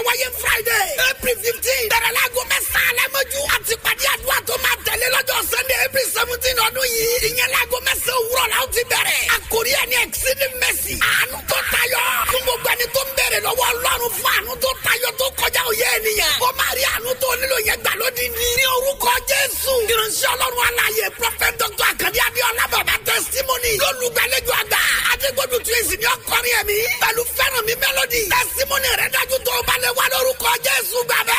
máa wáyé friday april fifteen bẹ̀rẹ̀ láago mẹ́sàn-án lẹ́mọ́jú àti pàdé àdúrà tó máa tẹ̀lé lọ́jọ́ sunday april seventeen ọdún yìí. Ìyẹn láago mẹ́sàn-án òwúrọ̀ la ó ti bẹ̀rẹ̀. Àkórí ẹni exceeding mercy. Àánú tó tayọ lọ́wọ́ ọlọ́run fún àánú tó tayọ tó kọjá òye ènìyàn. Ó máa rí àánú tó nílò yẹn gbà lódìdí. Ní orúkọ jésù. Ìránṣẹ́ ọlọ́run aláyè prophet dr akadé abiola bàbá testimony lólùgbàlejò àgbà. Adégbòdù twins ní ọkọrin ẹ̀mí. Pẹ̀lú fẹ́ràn mi melody testimony rẹ̀ dájú tó balẹ̀ wà lórúkọ jésù gbàgbẹ́.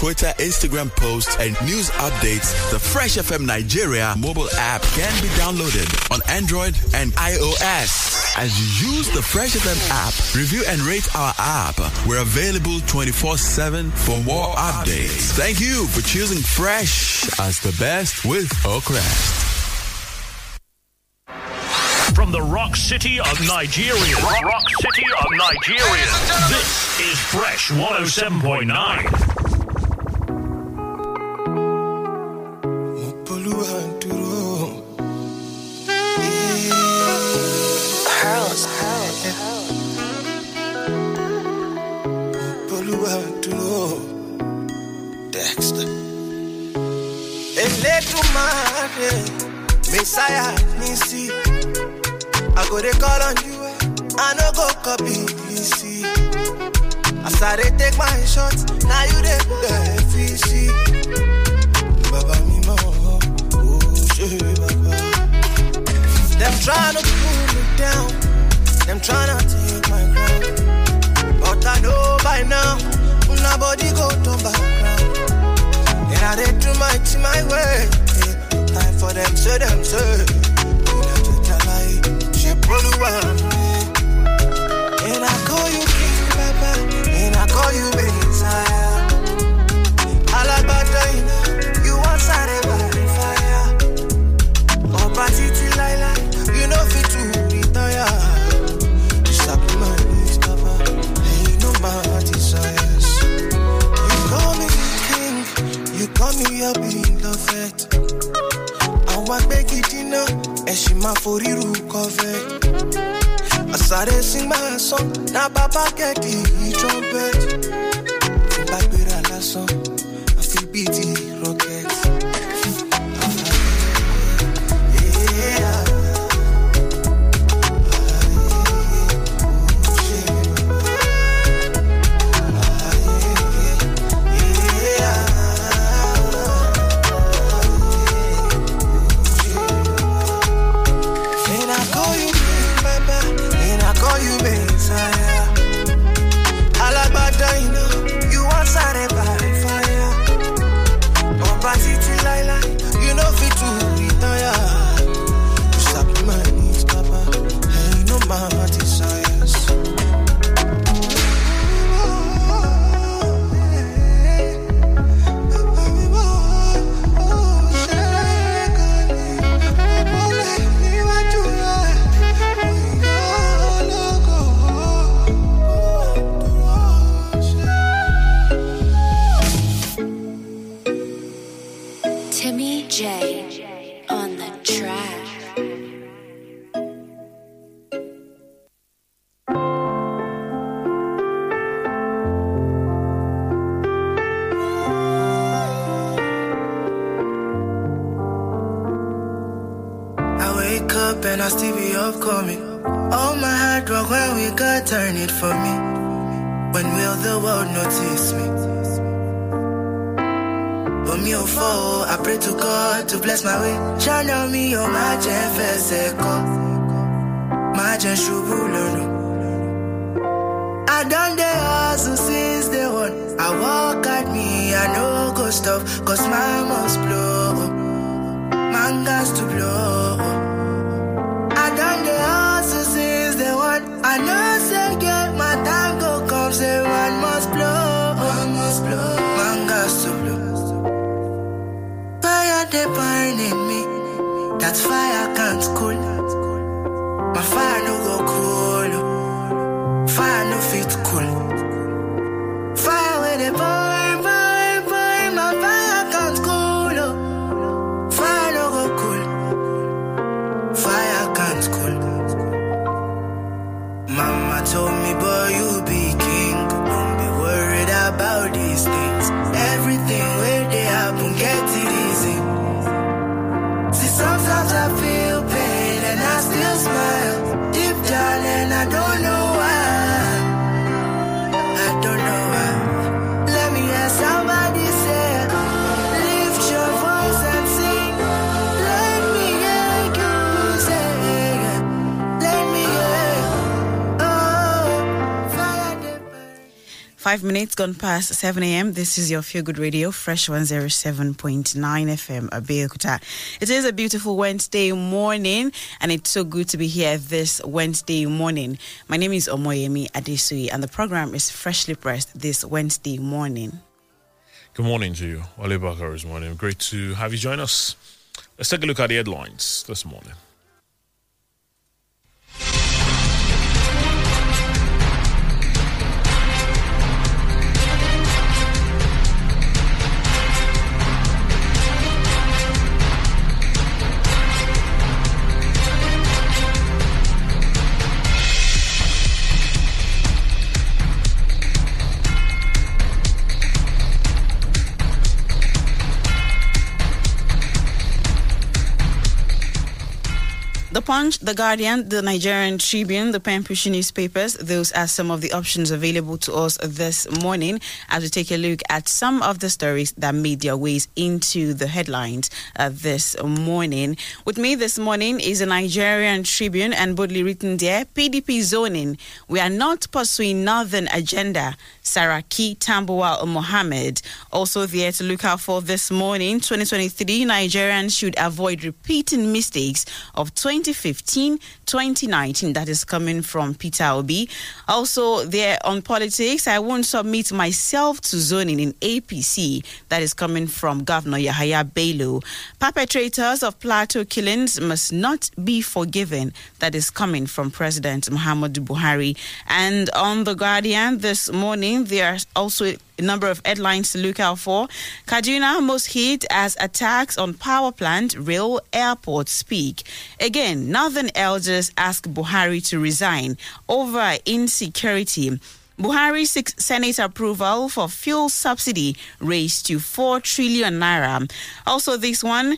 Twitter, Instagram posts, and news updates. The Fresh FM Nigeria mobile app can be downloaded on Android and iOS. As you use the Fresh FM app, review and rate our app. We're available 24 7 for more updates. Thank you for choosing Fresh as the best with Oakrest. From the rock city of Nigeria. Rock, rock city of Nigeria. This is Fresh 107.9. Elédùmarè, Messiah, Nisi. I go dey call on you, eh. I no go copy, you see. As I dey take my shot, now you dey the see. Baba mi mo, oh shey baba. Them tryna pull me down, them tryna take my crown. But I know by now, nobody go turn back round. And I dey do my thing my way. Time for them, say them, say. She pull she my 40 root cover. I started sing my song, now Papa get the trumpet. Back with a last song. Mama told me, boy, you be king. Don't be worried about these things. Everything Five minutes gone past 7 a.m. This is your Feel Good Radio, Fresh 107.9 FM, Abeokuta. It is a beautiful Wednesday morning, and it's so good to be here this Wednesday morning. My name is Omoyemi Adesui, and the program is freshly pressed this Wednesday morning. Good morning to you. Wale Bakar this morning. Great to have you join us. Let's take a look at the headlines this morning. The Punch, The Guardian, The Nigerian Tribune, The Pen Pushing newspapers, those are some of the options available to us this morning as we take a look at some of the stories that made their ways into the headlines uh, this morning. With me this morning is the Nigerian Tribune and boldly written there PDP zoning. We are not pursuing northern agenda. Saraki Tambuwal Mohammed. Also there to look out for this morning, 2023, Nigerians should avoid repeating mistakes of 2015, 2019. That is coming from Peter Obi. Also there on politics, I won't submit myself to zoning in APC. That is coming from Governor Yahaya Bello. Perpetrators of plateau killings must not be forgiven. That is coming from President Muhammadu Buhari. And on The Guardian this morning, there are also a number of headlines to look out for. Kaduna most hit as attacks on power plant, rail, airport speak. Again, Northern elders ask Buhari to resign over insecurity. Buhari seeks Senate approval for fuel subsidy raised to 4 trillion naira. Also, this one.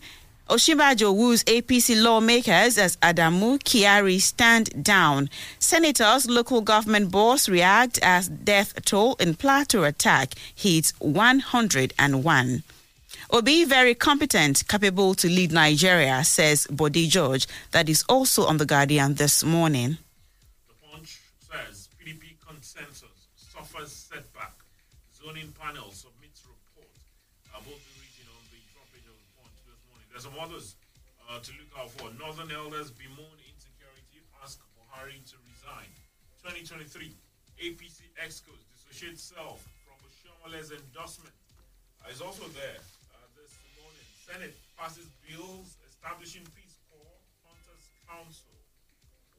Osinbajo woos APC lawmakers as Adamu Kiari stand down. Senators, local government boss react as death toll in plateau attack hits 101. Obi very competent, capable to lead Nigeria, says Bode George. That is also on the Guardian this morning. Northern elders bemoan insecurity, ask Buhari to resign. 2023, APC excos dissociate self from Oshiomhole's endorsement. Uh, is also there uh, this morning. Senate passes bills establishing Peace Corps, Hunters Council.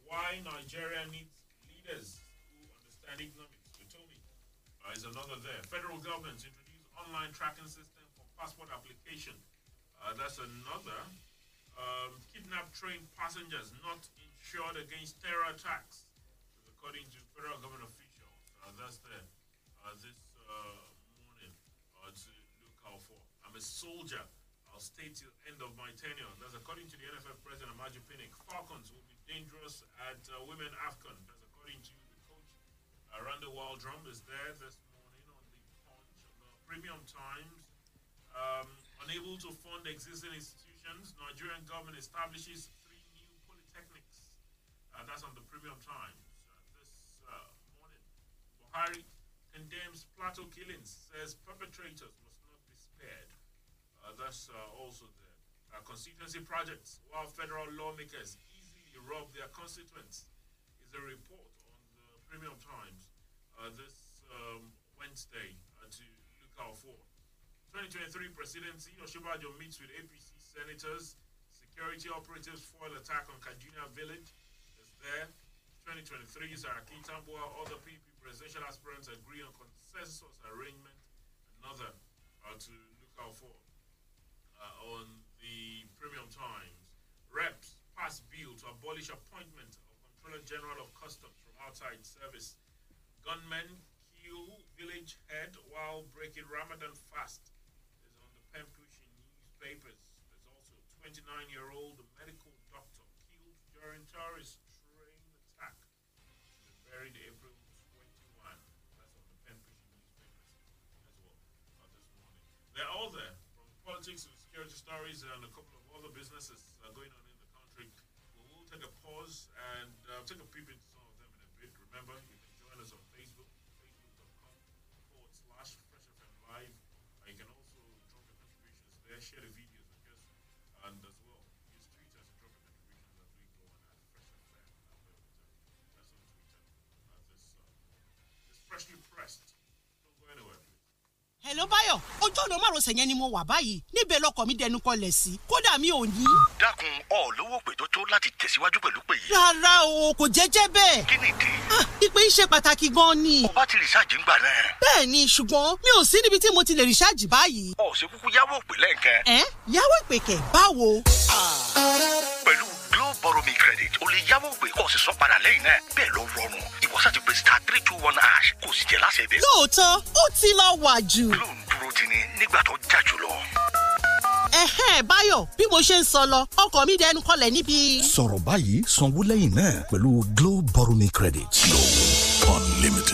Why Nigeria needs leaders who understand economics. Utomi uh, is another there. Federal government introduced online tracking system for passport application. Uh, that's another. Um, kidnapped train passengers not insured against terror attacks, according to federal government officials. Uh, that's there. Uh, this uh, morning uh, to look out for. I'm a soldier. I'll stay till end of my tenure. That's according to the NFF president Amaju Pinnick. Falcons will be dangerous at uh, Women AFCON. That's according to the coach. Uh, Randy Waldrum is there this morning on the punch of the Premium Times. Um, unable to fund existing institutions, Nigerian government establishes three new polytechnics. Uh, that's on the Premium Times uh, this uh, morning. Buhari condemns plateau killings, says perpetrators must not be spared. Uh, that's uh, also there. Uh, constituency projects, while federal lawmakers easily rob their constituents, is a report on the Premium Times this um, Wednesday to look out for. 2023 presidency, Osinbajo meets with APC senators, security operatives foil attack on Kaduna village. Is there. 2023 Saraki Tambuwal, other PP presidential aspirants agree on consensus arrangement. Another uh, to look out for uh, on the Premium Times. Reps pass bill to abolish appointment of Controller General of Customs from outside service. Gunmen kill village head while breaking Ramadan fast. Is on the Pempushi newspapers. There's 29-year-old medical doctor killed during terrorist train attack. Was buried April 21. That's on the Pempushi newspapers as well uh, this morning. They're all there, from politics to security stories and a couple of other businesses uh, going on in the country. We will take a pause and uh, take a peep into some of them in a bit. Remember, you can join us on Facebook, facebook.com forward slash Fresh FM Live. Uh, you can also drop your contributions there, share the videos hello Báyọ̀ ojú ọ̀nà márosẹ̀ yẹn ni mo wà báyìí níbẹ̀ lọkọ̀ mi dẹnu kọlẹ̀ sí kódà mi ò ní. dákun ọ lówó pé tó tó láti tẹ̀síwájú pẹ̀lú pé yìí. rárá o kò jẹ́jẹ́ bẹ́ẹ̀. kí nìdí. Ah, ìpè yìí ṣe pàtàkì gan ni. ọba ti rìsáàjì ń gbà náà. bẹ́ẹ̀ ni ṣùgbọ́n mi ò sí níbi tí mo ti lè rìṣáàjì báyìí. ọ ṣe kúkú yáwó pè lẹ́ǹkan. ẹ yáwó ìpè kẹ̀ báwo. pẹ̀lú Glo borrow me credit o lè yáwó pé kó o sì san padà lẹ́yìn náà bẹ́ẹ̀ ló rọrùn ti pé star three two one hash kó o sì jẹ́ láṣẹ bẹ́ẹ̀. lóòótọ́ ó ti lọ wà jù. Ń dúró ti ni nígbà tó jà jùlọ. ẹ̀hẹ́n Báyọ̀ bí mo ṣe ń sọ lọ ọkọ̀ mi dẹnu kọlẹ̀ níbi. sọ̀rọ̀ báyìí sanwó lẹ́yìn náà pẹ̀lú Glo borrow me credit. Glo unlimited.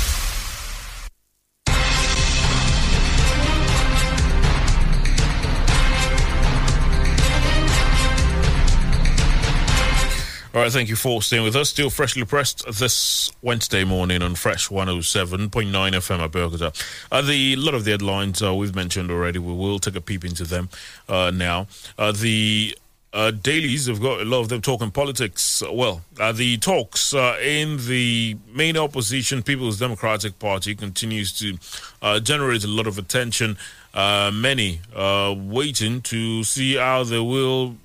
All right, thank you for staying with us. Still freshly pressed this Wednesday morning on Fresh 107.9 FM Abeokuta. Uh, the lot of the headlines uh, we've mentioned already. We will take a peep into them uh, now. Uh, the uh, dailies have got a lot of them talking politics. Well, uh, the talks uh, in the main opposition, People's Democratic Party, continues to generate a lot of attention. Many waiting to see how they will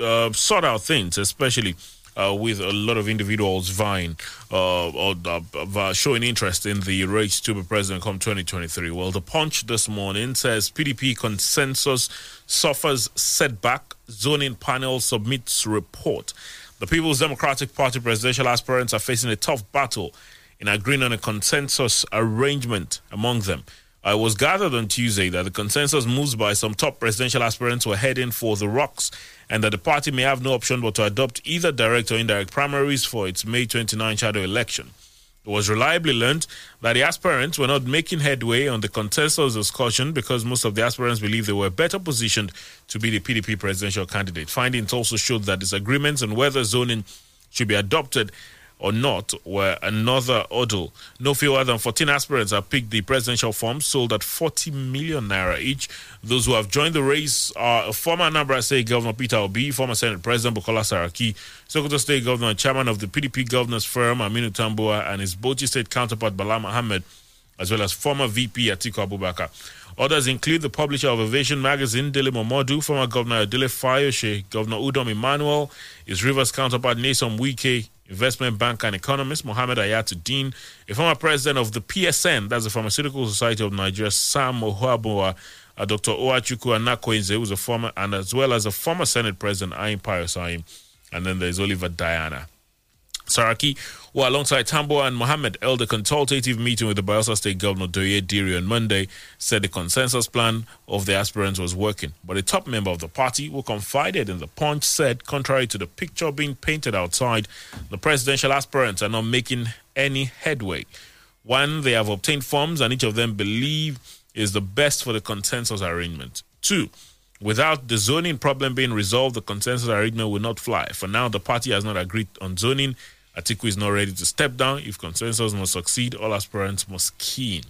uh, sort out things, especially uh, with a lot of individuals vying uh, or uh, showing interest in the race to be president come 2023. Well, the Punch this morning says PDP consensus suffers setback. Zoning panel submits report. The People's Democratic Party presidential aspirants are facing a tough battle in agreeing on a consensus arrangement among them. Uh, it was gathered on Tuesday that the consensus moves by some top presidential aspirants were heading for the rocks and that the party may have no option but to adopt either direct or indirect primaries for its May 29 shadow election. It was reliably learned that the aspirants were not making headway on the consensus discussion because most of the aspirants believed they were better positioned to be the PDP presidential candidate. Findings also showed that disagreements on whether zoning should be adopted or not were another hurdle. No fewer than 14 aspirants have picked the presidential form, sold at 40 million naira each. Those who have joined the race are former Anambra State Governor Peter Obi, former Senate President Bukola Saraki, Sokoto State Governor and Chairman of the PDP Governors Firm Aminu Tambuwal, and his Bauchi State counterpart Bala Mohammed, as well as former VP Atiku Abubakar. Others include the publisher of Ovation magazine, Dele Momodu, former Governor Adele Fayose, Governor Udom Emmanuel, his Rivers counterpart Nyesom Wike, investment banker and economist Mohammed Ayatuddin, a former president of the PSN, that's the Pharmaceutical Society of Nigeria, Sam Ohuaboa, uh, Dr. Oachuku Anakoinze, who's a former, and as well as a former Senate President, Anyim Pius. And then there's Oliver Diana Saraki, who alongside Tambo and Mohammed held a consultative meeting with the Bayelsa State Governor Douye Diri on Monday, said the consensus plan of the aspirants was working. But a top member of the party who confided in the Punch said, contrary to the picture being painted outside, the presidential aspirants are not making any headway. One, they have obtained forms and each of them believe is the best for the consensus arrangement. Two, Without the zoning problem being resolved, the consensus arrangement will not fly. For now, the party has not agreed on zoning. Atiku is not ready to step down. If consensus must succeed, all aspirants must keen.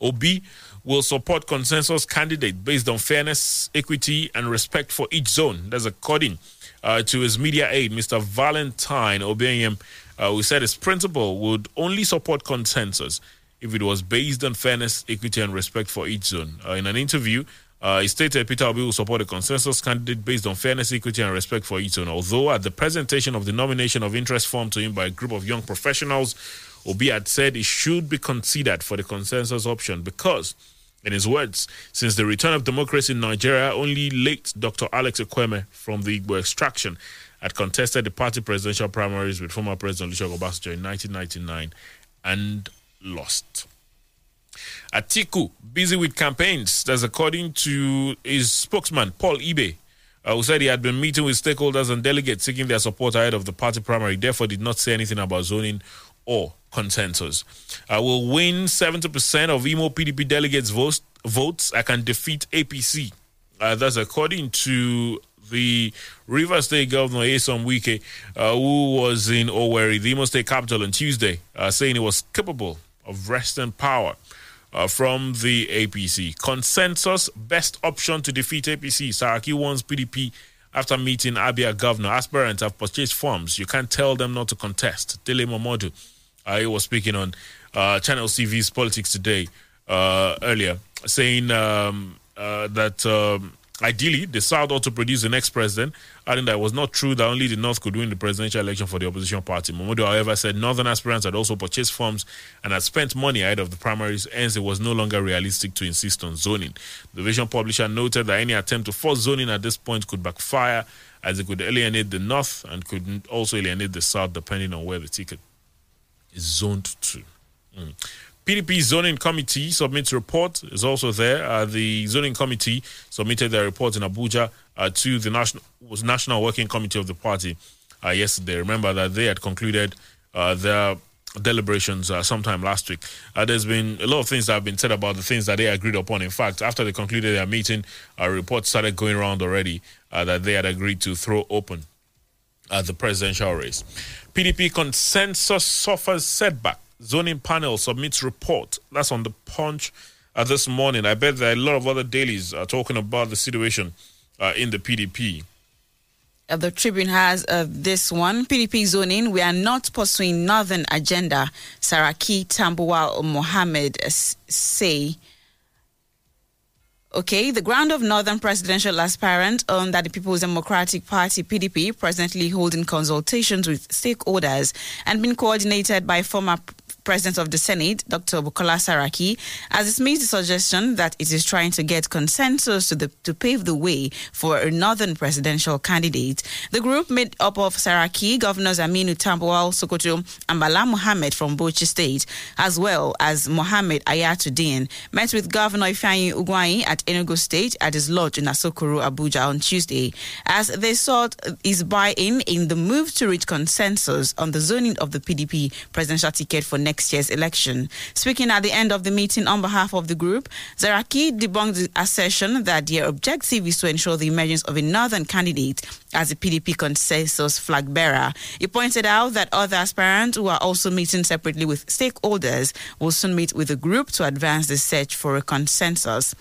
Obi will support consensus candidate based on fairness, equity, and respect for each zone. That's according uh, to his media aide, Mr. Valentine Obianyem, uh, who said his principle would only support consensus if it was based on fairness, equity, and respect for each zone. Uh, in an interview, uh, he stated Peter Obi will support a consensus candidate based on fairness, equity, and respect for each zone. Although at the presentation of the nomination of interest form to him by a group of young professionals, Obi had said it should be considered for the consensus option because, in his words, since the return of democracy in Nigeria, only late Dr. Alex Ekwueme from the Igbo extraction had contested the party presidential primaries with former President Olusegun Obasanjo in 1999 and lost. Atiku busy with campaigns. That's according to his spokesman, Paul Ibe, uh, who said he had been meeting with stakeholders and delegates seeking their support ahead of the party primary, therefore did not say anything about zoning or consensus. I will win 70% of Imo PDP delegates' votes. votes. I can defeat APC. Uh, that's according to the River State Governor Nyesom Wike, uh, who was in Owerri, the Imo State capital, on Tuesday, uh, saying he was capable of wresting power uh, from the APC. Consensus best option to defeat APC. Saraki wants PDP after meeting Abia governor. Aspirants have purchased forms. You can't tell them not to contest. Dele Momodu, uh, he was speaking on uh, Channel TV's Politics Today uh, earlier, saying um, uh, that. Um, Ideally, the South ought to produce the next president, adding that it was not true that only the North could win the presidential election for the opposition party. Momodu, however, said Northern aspirants had also purchased forms and had spent money ahead of the primaries, hence it was no longer realistic to insist on zoning. The Ovation publisher noted that any attempt to force zoning at this point could backfire, as it could alienate the North and could also alienate the South, depending on where the ticket is zoned to. Mm. PDP zoning committee submits report is also there. Uh, the zoning committee submitted their report in Abuja uh, to the national was national working committee of the party uh, yesterday. Remember that they had concluded uh, their deliberations uh, sometime last week. Uh, there's been a lot of things that have been said about the things that they agreed upon. In fact, after they concluded their meeting, a report started going around already that they had agreed to throw open the presidential race. PDP consensus suffers setback zoning panel submits report. That's on the punch uh, this morning. I bet there are a lot of other dailies are talking about the situation uh, in the PDP. Uh, the Tribune has uh, this one PDP zoning. We are not pursuing northern agenda. Saraki Tambuwal Mohammed uh, say. Okay, the ground of Northern Presidential Aspirant on that the People's Democratic Party PDP presently holding consultations with stakeholders and being coordinated by former President of the Senate, Dr. Bukola Saraki, has dismissed the suggestion that it is trying to get consensus to, the, to pave the way for a northern presidential candidate. The group made up of Saraki, Governors Aminu Tambuwal Sokoto, and Bala Muhammad from Bauchi State, as well as Mohammed Ayatuddin, met with Governor Ifeanyi Ugwai at Enugu State at his lodge in Asokoro, Abuja on Tuesday, as they sought his buy-in in the move to reach consensus on the zoning of the PDP presidential ticket for next next year's election. Speaking at the end of the meeting on behalf of the group, Saraki debunked the assertion that their objective is to ensure the emergence of a northern candidate as a PDP consensus flag bearer. He pointed out that other aspirants who are also meeting separately with stakeholders will soon meet with the group to advance the search for a consensus.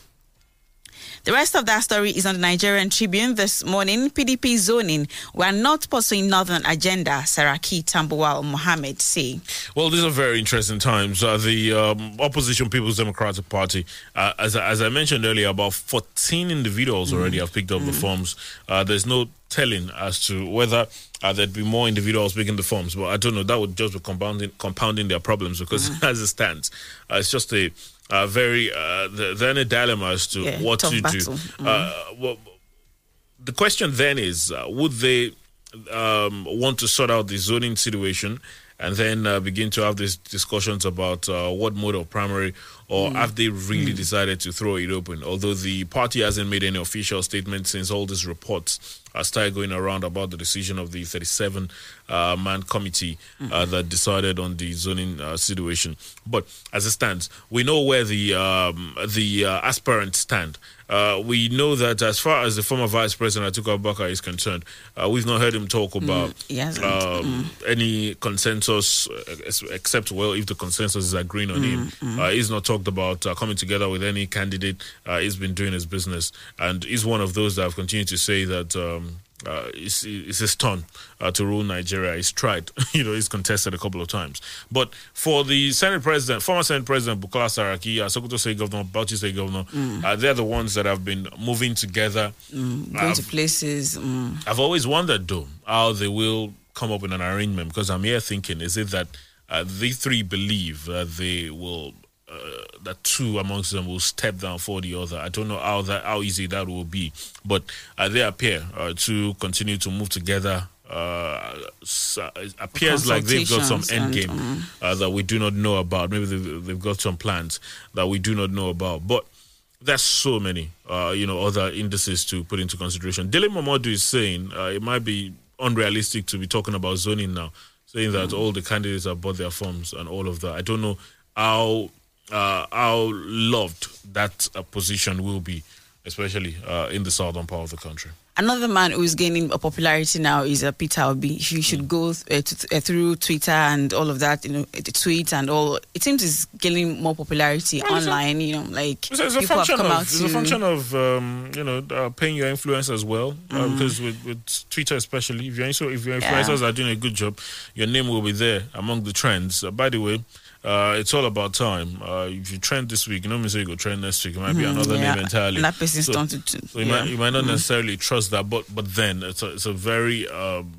The rest of that story is on the Nigerian Tribune this morning. PDP zoning. We are not pursuing northern agenda, Saraki Tambuwal Mohammed say. Well, these are very interesting times. Uh, the um, opposition People's Democratic Party, uh, as, as I mentioned earlier, about 14 individuals mm. already have picked up mm. the forms. Uh, there's no telling as to whether uh, there'd be more individuals picking the forms, but I don't know. That would just be compounding compounding their problems because, mm. as it stands, uh, it's just a uh, very uh, then a dilemma as to yeah, what to battle. do. Mm-hmm. Uh, well, the question then is, uh, would they um, want to sort out the zoning situation and then uh, begin to have these discussions about uh, what mode of primary or have they really decided to throw it open? Although the party hasn't made any official statement since all these reports uh, started going around about the decision of the 37 uh, man committee uh, that decided on the zoning uh, situation. But as it stands, we know where the um, the uh, aspirants stand. Uh, we know that as far as the former vice president Atiku Abubakar is concerned, uh, we've not heard him talk about he hasn't. um, any consensus, uh, except well, if the consensus is agreeing on him. Uh, he's not talked about uh, coming together with any candidate. Uh, he's been doing his business, and he's one of those that have continued to say that. Um, uh, it's, it's his turn uh, to rule Nigeria. He's tried, you know, he's contested a couple of times. But for the Senate President, former Senate President Bukola Saraki, uh, Sokoto State Governor, Bauchi State Governor, uh, they're the ones that have been moving together. Mm, going to places. Mm. I've always wondered though how they will come up with an arrangement because I'm here thinking: is it that uh, they three believe that they will, uh, that two amongst them will step down for the other? I don't know how that how easy that will be, but uh, they appear uh, to continue to move together. Uh, it appears like they've got some end game uh, that we do not know about. Maybe they've, they've got some plans that we do not know about, but there's so many, uh, you know, other indices to put into consideration. Dele Momodu is saying uh, it might be unrealistic to be talking about zoning now, saying that all the candidates have bought their forms and all of that. I don't know how uh, how loved that uh, position will be, especially uh, in the southern part of the country. Another man who is gaining popularity now is uh, Peter Obi. If you should go uh, to, uh, through Twitter and all of that, you know, the tweets and all. It seems he's gaining more popularity Well, it's a- online. you know, like It's, it's a people have function come of out it's to. a function of um, you know uh, paying your influence as well uh, Mm. because with, with Twitter especially if your if your Yeah. influencers are doing a good job, your name will be there among the trends. Uh, by the way. Uh, it's all about time. Uh, if you trend this week, you know me say you go trend next week. It might be Mhm, another yeah. name entirely. And that person's so, to- to- so you, yeah. might, you might not Mhm. necessarily trust that, but but then it's a, it's a very um,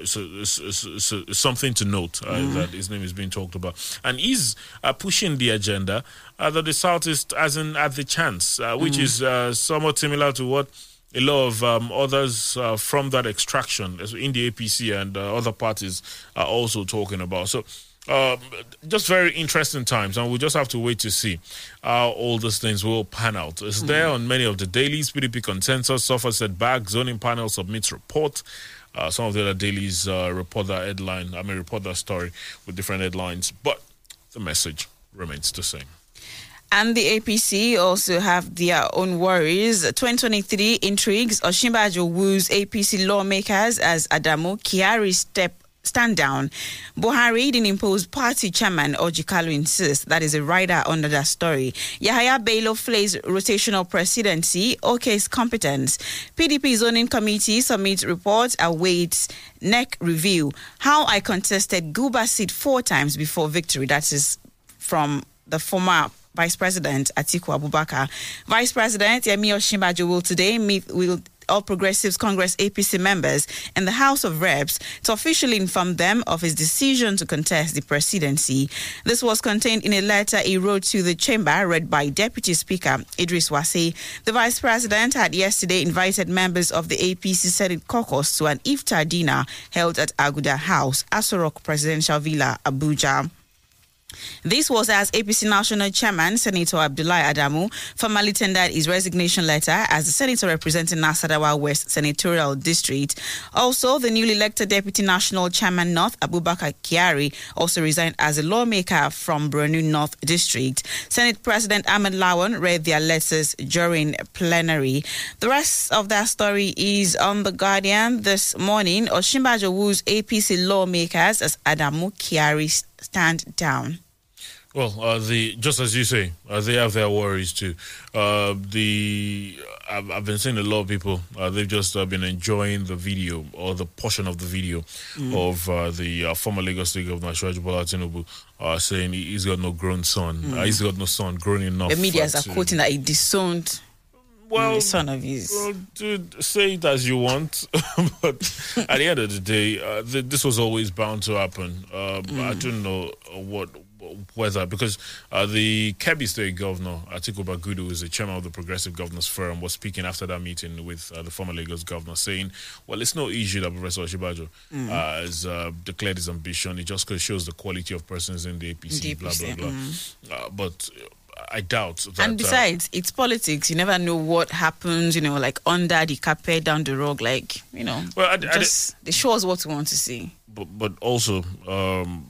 it's, a, it's, it's, it's, something to note uh, Mhm. that his name is being talked about, and he's uh, pushing the agenda uh, that the Southeast hasn't had the chance, uh, which Mhm. is uh, somewhat similar to what a lot of um, others uh, from that extraction in the APC and uh, other parties are also talking about. So. Um, just very interesting times, and we'll just have to wait to see how all these things will pan out. It's there on many of the dailies. PDP consensus suffers setback. Zoning panel submits report. Uh, some of the other dailies uh, report that headline. I mean, report that story with different headlines, but the message remains the same. And the APC also have their own worries. 2023 intrigues. Osinbajo woos APC lawmakers as Adamu Kiari step stand down. Buhari didn't impose party chairman Orji Kalu insists that is a rider under that story. Yahaya Bello flays rotational presidency. OK's competence. PDP zoning committee submits report awaits NEC review. How I contested Guba seat four times before victory. That is from the former Vice President Atiku Abubakar. Vice President Yemi Osinbajo will today meet with All Progressives Congress APC members in the House of Reps to officially inform them of his decision to contest the presidency. This was contained in a letter he wrote to the chamber read by Deputy Speaker Idris Wase. The Vice President had yesterday invited members of the APC Senate caucus to an iftar dinner held at Aguda House, Aso Rock Presidential Villa, Abuja. This was as APC National Chairman Senator Abdullah Adamu formally tendered his resignation letter as the senator representing Nasarawa West Senatorial District. Also, the newly elected Deputy National Chairman North Abubakar Kiari also resigned as a lawmaker from Borno North District. Senate President Ahmed Lawan read their letters during plenary. The rest of that story is on the Guardian this morning. Osinbajo woos APC lawmakers as Adamu Kiari stand down. Well, uh, the just as you say, uh, they have their worries too. Uh, the I've, I've been seeing a lot of people. Uh, they've just uh, been enjoying the video or the portion of the video Mm. of uh, the uh, former Lagos State Governor Shiraji Bola Tinubu uh, saying he- he's got no grown son. Mm. Uh, he's got no son grown enough. The media are quoting that he disowned well, son of his. Well, dude, say it as you want, but at the end of the day, uh, th- this was always bound to happen. I Mm. don't know what whether because uh, the Kebbi State Governor Atiku Bagudu, who is the chairman of the Progressive Governors Forum, was speaking after that meeting with uh, the former Lagos governor, saying, "Well, it's no issue that Professor Osinbajo Mm. uh, has uh, declared his ambition. It just shows the quality of persons in the APC, The blah APC, blah blah." mm. Uh, but I doubt that. and uh, besides, it's politics. You never know what happens, you know, like under the carpet, down the rug, like, you know. Well, I- I just, they show us what we want to see. but but also um,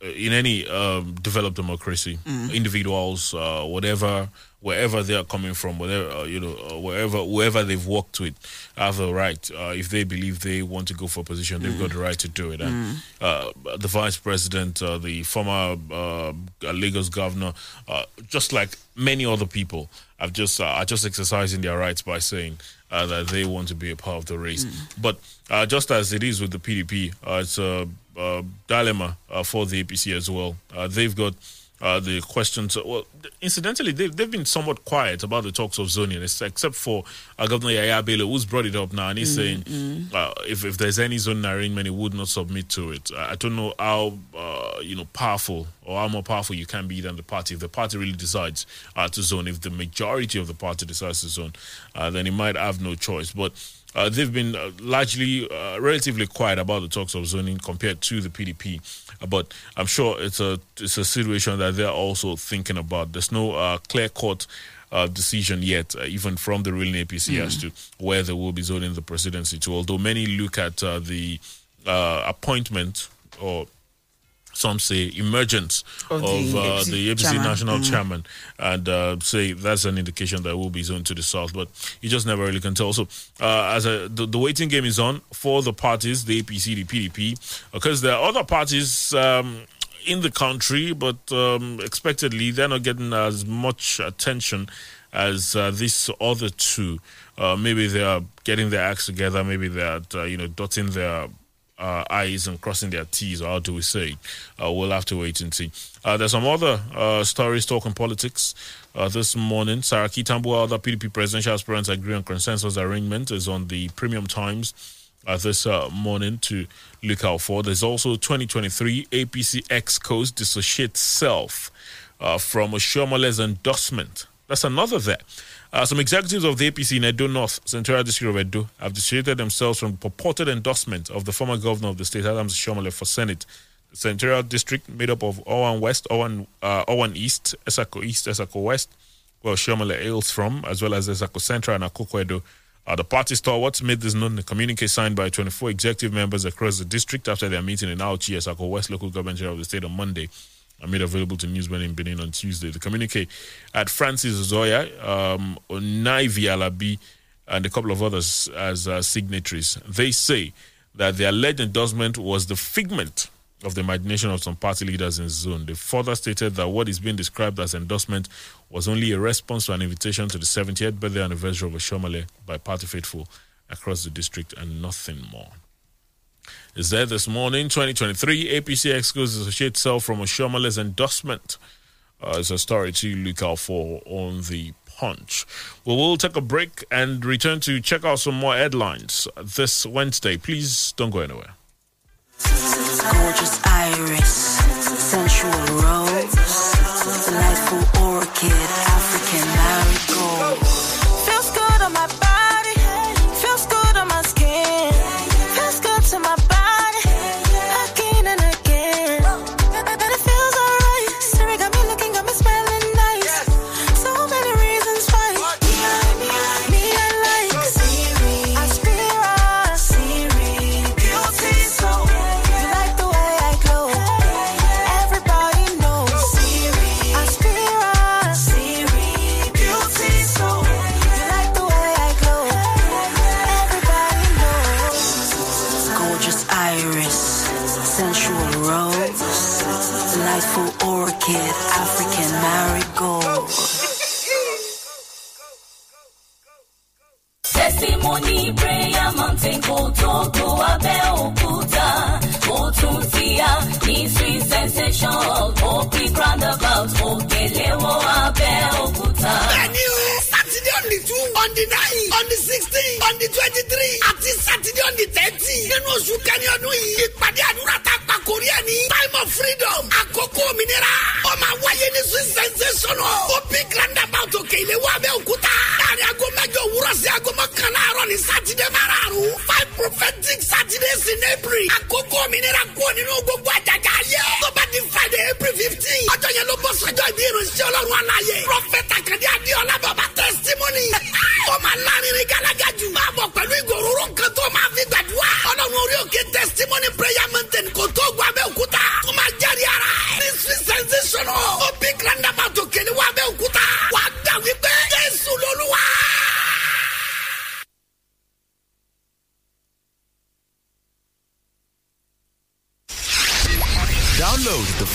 in any um, developed democracy, Mm. individuals, uh, whatever, wherever they are coming from, whatever uh, you know, uh, wherever whoever they've worked with, have the right. Uh, if they believe they want to go for a position, they've got the right to do it. And uh, the vice president, uh, the former uh, Lagos governor, uh, just like many other people, have just uh, are just exercising their rights by saying uh, that they want to be a part of the race. But uh, just as it is with the PDP, uh, it's a, uh dilemma uh, for the APC as well. Uh, they've got uh, the questions. Well, incidentally, they've, they've been somewhat quiet about the talks of zoning, except for uh, Governor Yaya Bello, who's brought it up now, and he's saying uh, if, if there's any zoning arrangement, he would not submit to it. I I don't know how uh, you know powerful or how more powerful you can be than the party. If the party really decides uh, to zone, if the majority of the party decides to zone, uh, then he might have no choice. But uh, they've been uh, largely uh, relatively quiet about the talks of zoning compared to the PDP. But I'm sure it's a it's a situation that they're also thinking about. There's no uh, clear cut. Uh, decision yet, uh, even from the ruling APC, as to where they will be zoning the presidency to. Although many look at uh, the uh, appointment or some say emergence Of of, the uh, APC the APC chairman. national Mm. chairman, and uh, say that's an indication that will be zoned to the south. But you just never really can tell. So, uh, as a, the, the waiting game is on for the parties, the APC, the PDP, because there are other parties. Um, in the country, but um, expectedly they're not getting as much attention as uh, these other two. Uh, maybe they are getting their acts together. Maybe they are, uh, you know, dotting their uh, I's and crossing their T's, or how do we say? Uh, we'll have to wait and see. Uh, there's some other uh, stories talking politics. Uh, this morning, Saraki Tambuwal, other PDP presidential aspirants agree on consensus arrangement, is on the Premium Times uh, this morning to look out for. There's also 2023 APC Excos dissociate self uh, from Oshiomhole's endorsement. That's another there. Uh, some executives of the APC in Edo North, Central District of Edo, have dissociated themselves from purported endorsement of the former governor of the state, Adams Oshiomhole, for Senate. The Central District, made up of Owan West, Owan, uh, East, Etsako East, Etsako West, where Oshiomhole hails from, as well as Etsako Central and Akoko Edo. Uh, the party stalwarts made this known in a communique signed by 24 executive members across the district after their meeting in Auchi, Etsako West local government of the state on Monday and made available to newsmen in Benin on Tuesday. The communique at Francis Zoya, um, Onaivi Alabi, and a couple of others as uh, signatories. They say that the alleged endorsement was the figment of the imagination of some party leaders in zone. They further stated that what is being described as endorsement was only a response to an invitation to the 70th birthday anniversary of Oshiomhole by party faithful across the district and nothing more. Is there this morning, 2023, APC excludes associate self from Oshiomhole's endorsement. Uh, it's a story to look out for on the punch. Well, we'll take a break and return to check out some more headlines this Wednesday. Please don't go anywhere. Gorgeous iris, sensual rose, delightful orchid, African marigold. Feels good on my mountain kò tó kó abẹ́òkúta ó tún ti yá ní sweet sensation òpin roundabout òkèléwọ́ abẹ́òkúta. Bẹ́ẹ̀ni o, Sátidé on the two, on the nine, on the sixteen, on the twenty-three, àti Sátidé on the thirty. Nínú oṣù kẹ́ni ọdún yìí, ìpàdé àdúrà tá a pa kórí ní. Time of freedom, àkókò òmìnira. station opi roundabout òkè ilé wa abẹ́òkúta sí aago mọ́kànlá àárọ̀ ní sátidé márààrún. Five prophetic saturdays in april. Àkókò òmìnira kúrò nínú gbogbo àjàgà ayé. Tó bá di friday april fifteen ọjọ́ yẹn ló bọ́ sọ́jọ́ ìbí ìrìnsẹ̀ ọlọ́run aláyé prophet akadé adéọlá bàbá testimony. Ó máa lárinrin gàlágà jù. Máa bọ̀ pẹ̀lú ìgòròrò nǹkan tó máa fi gbàdúrà. Ọlọ́run orí òkè testimony prayer mountain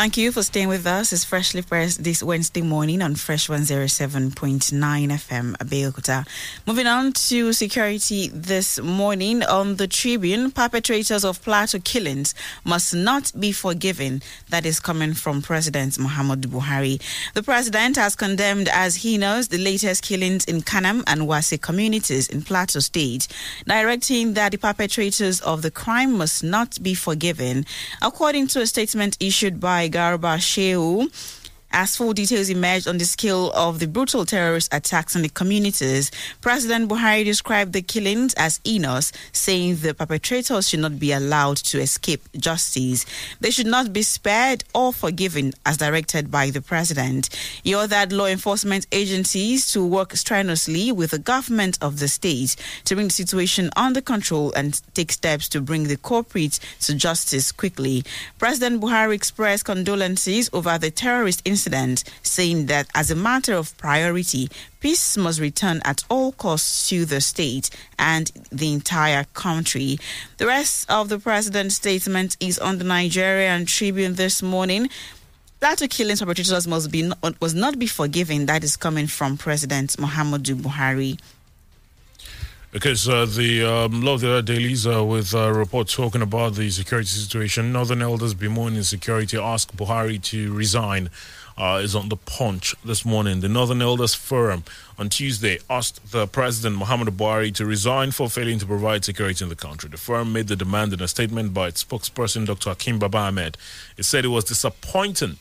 Thank you for staying with us. It's freshly pressed this Wednesday morning on Fresh 107.9 FM Abeokuta. Moving on to security this morning on the Tribune, perpetrators of Plateau killings must not be forgiven. That is coming from President Muhammad Buhari. The president has condemned as he knows the latest killings in Kanam and Wase communities in Plateau State, directing that the perpetrators of the crime must not be forgiven. According to a statement issued by Edgar Bache ou. As full details emerged on the scale of the brutal terrorist attacks on the communities, President Buhari described the killings as heinous, saying the perpetrators should not be allowed to escape justice. They should not be spared or forgiven, as directed by the president. He ordered law enforcement agencies to work strenuously with the government of the state to bring the situation under control and take steps to bring the culprits to justice quickly. President Buhari expressed condolences over the terrorist incident, saying that as a matter of priority, peace must return at all costs to the state and the entire country. The rest of the president's statement is on the Nigerian Tribune this morning. Plateau killings perpetrators must be was not be forgiven. That is coming from President Muhammadu Buhari. Okay, so the um, of the other dailies uh, with uh, reports talking about the security situation. Northern elders bemoaning security ask Buhari to resign. Uh, is on the punch this morning. The Northern Elders Forum on Tuesday asked the President Muhammad Buhari to resign for failing to provide security in the country. The forum made the demand in a statement by its spokesperson, Dr. Hakeem Baba Ahmed. It said it was disappointing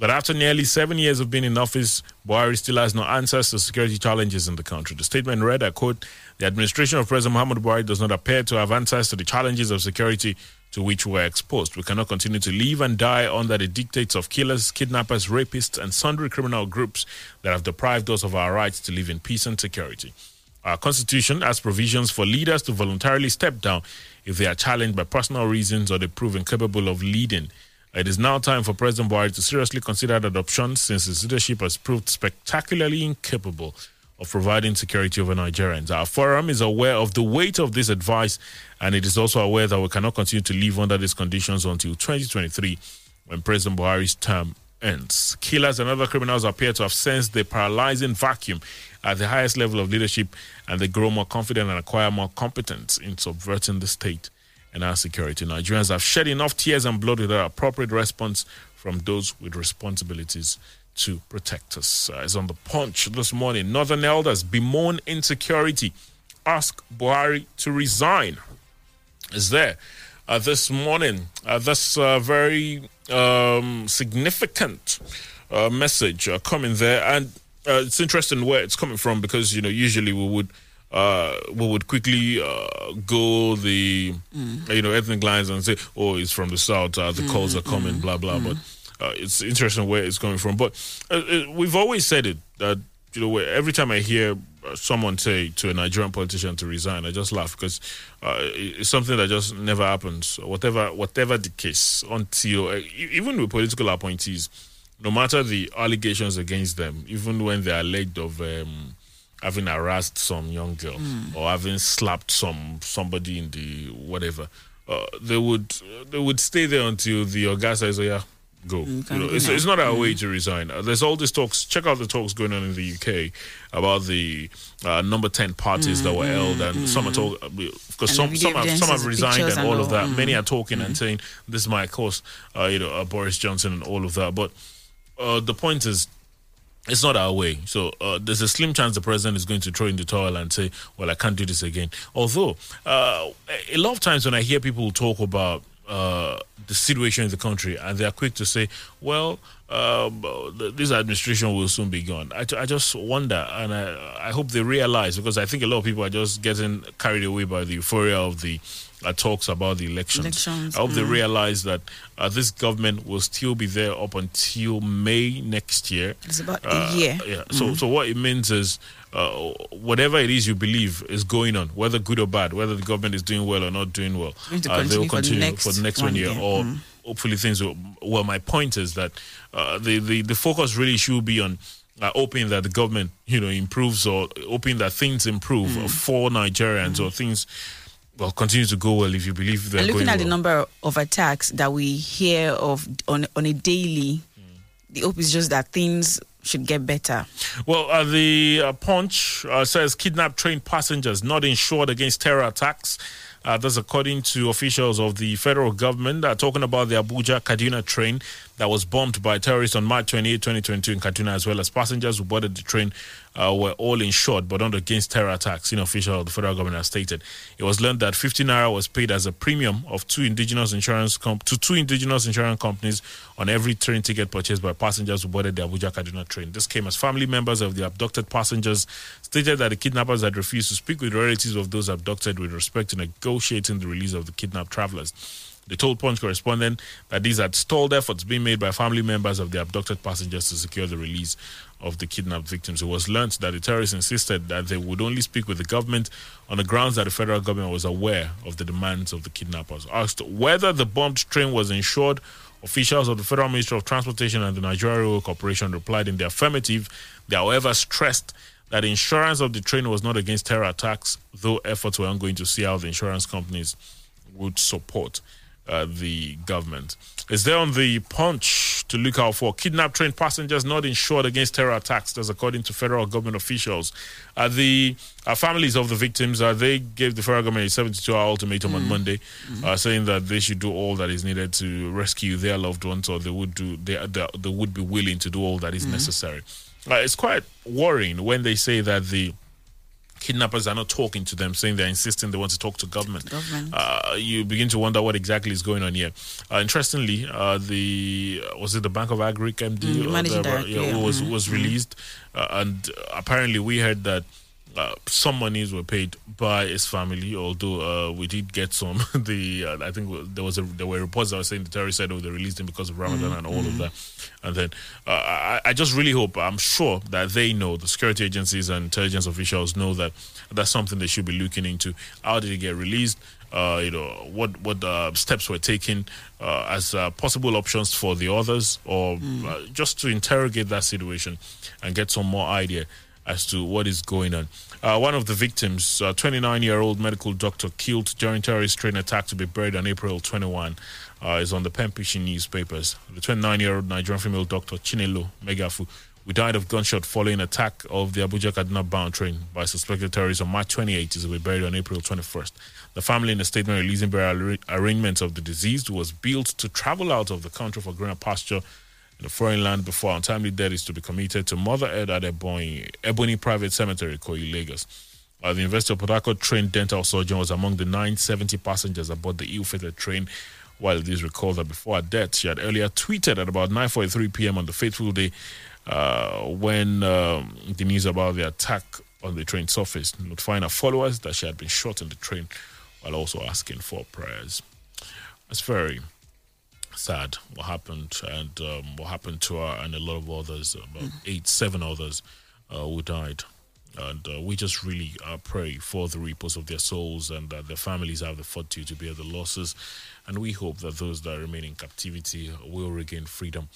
that after nearly seven years of being in office, Buhari still has no answers to security challenges in the country. The statement read, I quote, The administration of President Muhammad Buhari does not appear to have answers to the challenges of security to which we are exposed. We cannot continue to live and die under the dictates of killers, kidnappers, rapists, and sundry criminal groups that have deprived us of our rights to live in peace and security. Our constitution has provisions for leaders to voluntarily step down if they are challenged by personal reasons or they prove incapable of leading. It is now time for President Buhari to seriously consider that option since his leadership has proved spectacularly incapable of providing security over Nigerians. Our forum is aware of the weight of this advice and it is also aware that we cannot continue to live under these conditions until 2023 when President Buhari's term ends. Killers and other criminals appear to have sensed the paralyzing vacuum at the highest level of leadership and they grow more confident and acquire more competence in subverting the state and our security. Nigerians have shed enough tears and blood without appropriate response from those with responsibilities to protect us. Uh, it's on the punch this morning. Northern elders bemoan insecurity, ask Buhari to resign. Is there uh, this morning? Uh, this uh, very um, significant uh, message uh, coming there, and uh, it's interesting where it's coming from because you know usually we would uh, we would quickly uh, go the Mm. you know ethnic lines and say, "Oh, it's from the south. Uh, the calls are coming." Blah blah. But uh, it's interesting where it's coming from. But uh, uh, we've always said it that you know every time I hear uh, someone say to a Nigerian politician to resign, I just laugh because uh, it's something that just never happens. Whatever, whatever the case, until uh, even with political appointees, no matter the allegations against them, even when they are alleged of um, having harassed some young girl Mm. or having slapped some somebody in the whatever, uh, they would they would stay there until the Oga says, "Oh yeah, go." You know, go it's, it's not our way to resign. Uh, there's all these talks. Check out the talks going on in the UK about the uh, number ten parties that were held, and some are talking because some some have, some have resigned and and all of all. that. Many Mm. are talking and saying this might cost, uh, you know, uh, Boris Johnson and all of that. But uh, the point is, it's not our way. So uh, there's a slim chance the president is going to throw in the towel and say, "Well, I can't do this again." Although uh, a lot of times when I hear people talk about uh, the situation in the country, and they are quick to say, "Well, um, th- this administration will soon be gone." I, I just wonder, and I, I hope they realize because I think a lot of people are just getting carried away by the euphoria of the uh, talks about the elections. Elections, I hope they mm. realize that uh, this government will still be there up until May next year. It's about Uh, a year. Yeah. So, Mm. so what it means is, uh, whatever it is you believe is going on, whether good or bad, whether the government is doing well or not doing well, uh, they will continue for the for next next one year, year. or Mm. hopefully things will. Well, my point is that uh, the, the the focus really should be on. Uh, hoping that the government, you know, improves or hoping that things improve Mm. for Nigerians or things, well, continue to go well if you believe they're And looking at the number of attacks that we hear of on on a daily, the hope is just that things should get better. Well, uh, the uh, Punch uh, says kidnapped train passengers not insured against terror attacks. Uh, that's according to officials of the federal government uh, talking about the Abuja Kaduna train that was bombed by terrorists on March 28, 2022 in Kaduna, as well as passengers who boarded the train uh, were all insured but not against terror attacks. In official, the federal government has stated it was learned that 50 naira was paid as a premium of two indigenous insurance comp- to two indigenous insurance companies on every train ticket purchased by passengers who boarded the Abuja Kaduna train. This came as family members of the abducted passengers stated that the kidnappers had refused to speak with relatives of those abducted with respect to negotiating the release of the kidnapped travelers. They told Punch correspondent that these had stalled efforts being made by family members of the abducted passengers to secure the release of the kidnapped victims. It was learnt that the terrorists insisted that they would only speak with the government on the grounds that the federal government was aware of the demands of the kidnappers. Asked whether the bombed train was insured, officials of the Federal Ministry of Transportation and the Nigeria Railway Corporation replied in the affirmative. They, however, stressed that insurance of the train was not against terror attacks, though efforts were ongoing to see how the insurance companies would support uh, the government. Is there on the punch to look out for kidnapped train passengers not insured against terror attacks? That's according to federal government officials. Uh, the uh, families of the victims, uh, they gave the federal government a 72 hour ultimatum on Monday, uh, saying that they should do all that is needed to rescue their loved ones, or they would do they, they, they would be willing to do all that is necessary. Uh, it's quite worrying when they say that the kidnappers are not talking to them, saying they're insisting they want to talk to government. Government. Uh, you begin to wonder what exactly is going on here. Uh, interestingly, uh, the was it the Bank of Agric MD Mm, the- director, yeah, yeah. who was Mhm. was released, uh, and apparently we heard that. Uh, some monies were paid by his family, although uh, we did get some. the uh, I think there was a, there were reports that were saying the terrorists said oh they released him because of Ramadan Mm, and all of mm. that. And then uh, I, I just really hope, I'm sure that they know, the security agencies and intelligence officials know that that's something they should be looking into. How did he get released? Uh, you know, what what uh, steps were taken uh, as uh, possible options for the others, or uh, just to interrogate that situation and get some more idea as to what is going on. Uh, one of the victims, a 29 year old medical doctor killed during terrorist train attack to be buried on April 21, uh, is on the Pempishi newspapers. The 29 year old Nigerian female doctor Chinelo Megafu, who died of gunshot following attack of the Abuja Kaduna bound train by suspected terrorists on March 28, is to be buried on April 21st. The family, in a statement releasing burial arra- arrangements of the deceased, was built to travel out of the country for greener pasture in foreign land before untimely death is to be committed to Mother Earth at Ebony, Ebony Private Cemetery, Koyi, Lagos. Uh, the University of Port Harcourt trained dental surgeon was among the 970 passengers aboard the ill-fated train. While it is recalled that before her death, she had earlier tweeted at about 9:43 p.m. on the fateful day uh, when um, the news about the attack on the train surfaced, notifying her followers that she had been shot in the train, while also asking for prayers. It's very sad what happened and um, what happened to her and a lot of others, about eight, seven others uh, who died And uh, we just really uh, pray for the repose of their souls and that their families have the fortitude to bear the losses. And we hope that those that remain in captivity will regain freedom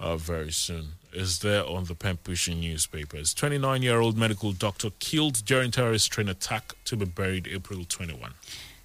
uh, very soon. Is there on the pen pushing newspapers? 29 year old medical doctor killed during terrorist train attack to be buried April 21.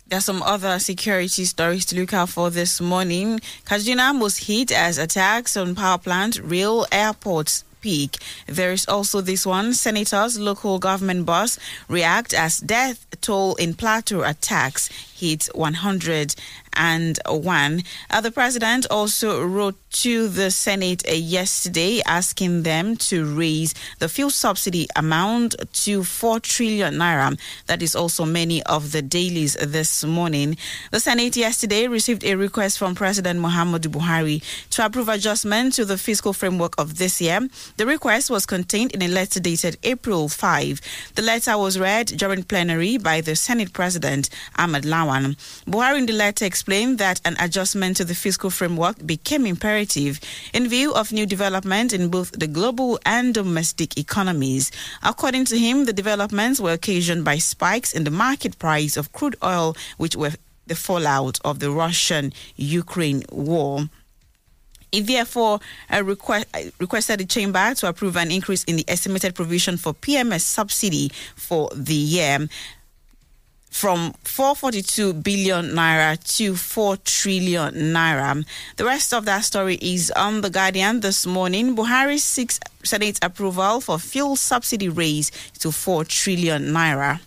There's some other security stories to look out for this morning. Kaduna was hit as attacks on power plant, rail, airports peak. There is also this one. Senators, local government boss react as death toll in plateau attacks hit 101. Uh, the president also wrote to the Senate yesterday asking them to raise the fuel subsidy amount to 4 trillion naira. That is also many of the dailies this morning. The Senate yesterday received a request from President Muhammadu Buhari to approve adjustment to the fiscal framework of this year. The request was contained in a letter dated April 5. The letter was read during plenary by the Senate President Ahmed Lawan. Buhari in the letter explained that an adjustment to the fiscal framework became imperative in view of new development in both the global and domestic economies. According to him, the developments were occasioned by spikes in the market price of crude oil, which were the fallout of the Russian Ukraine war. He therefore uh, request, uh, requested the chamber to approve an increase in the estimated provision for PMS subsidy for the year from 442 billion naira to 4 trillion naira. The rest of that story is on The Guardian this morning. Buhari seeks Senate approval for fuel subsidy raise to 4 trillion naira.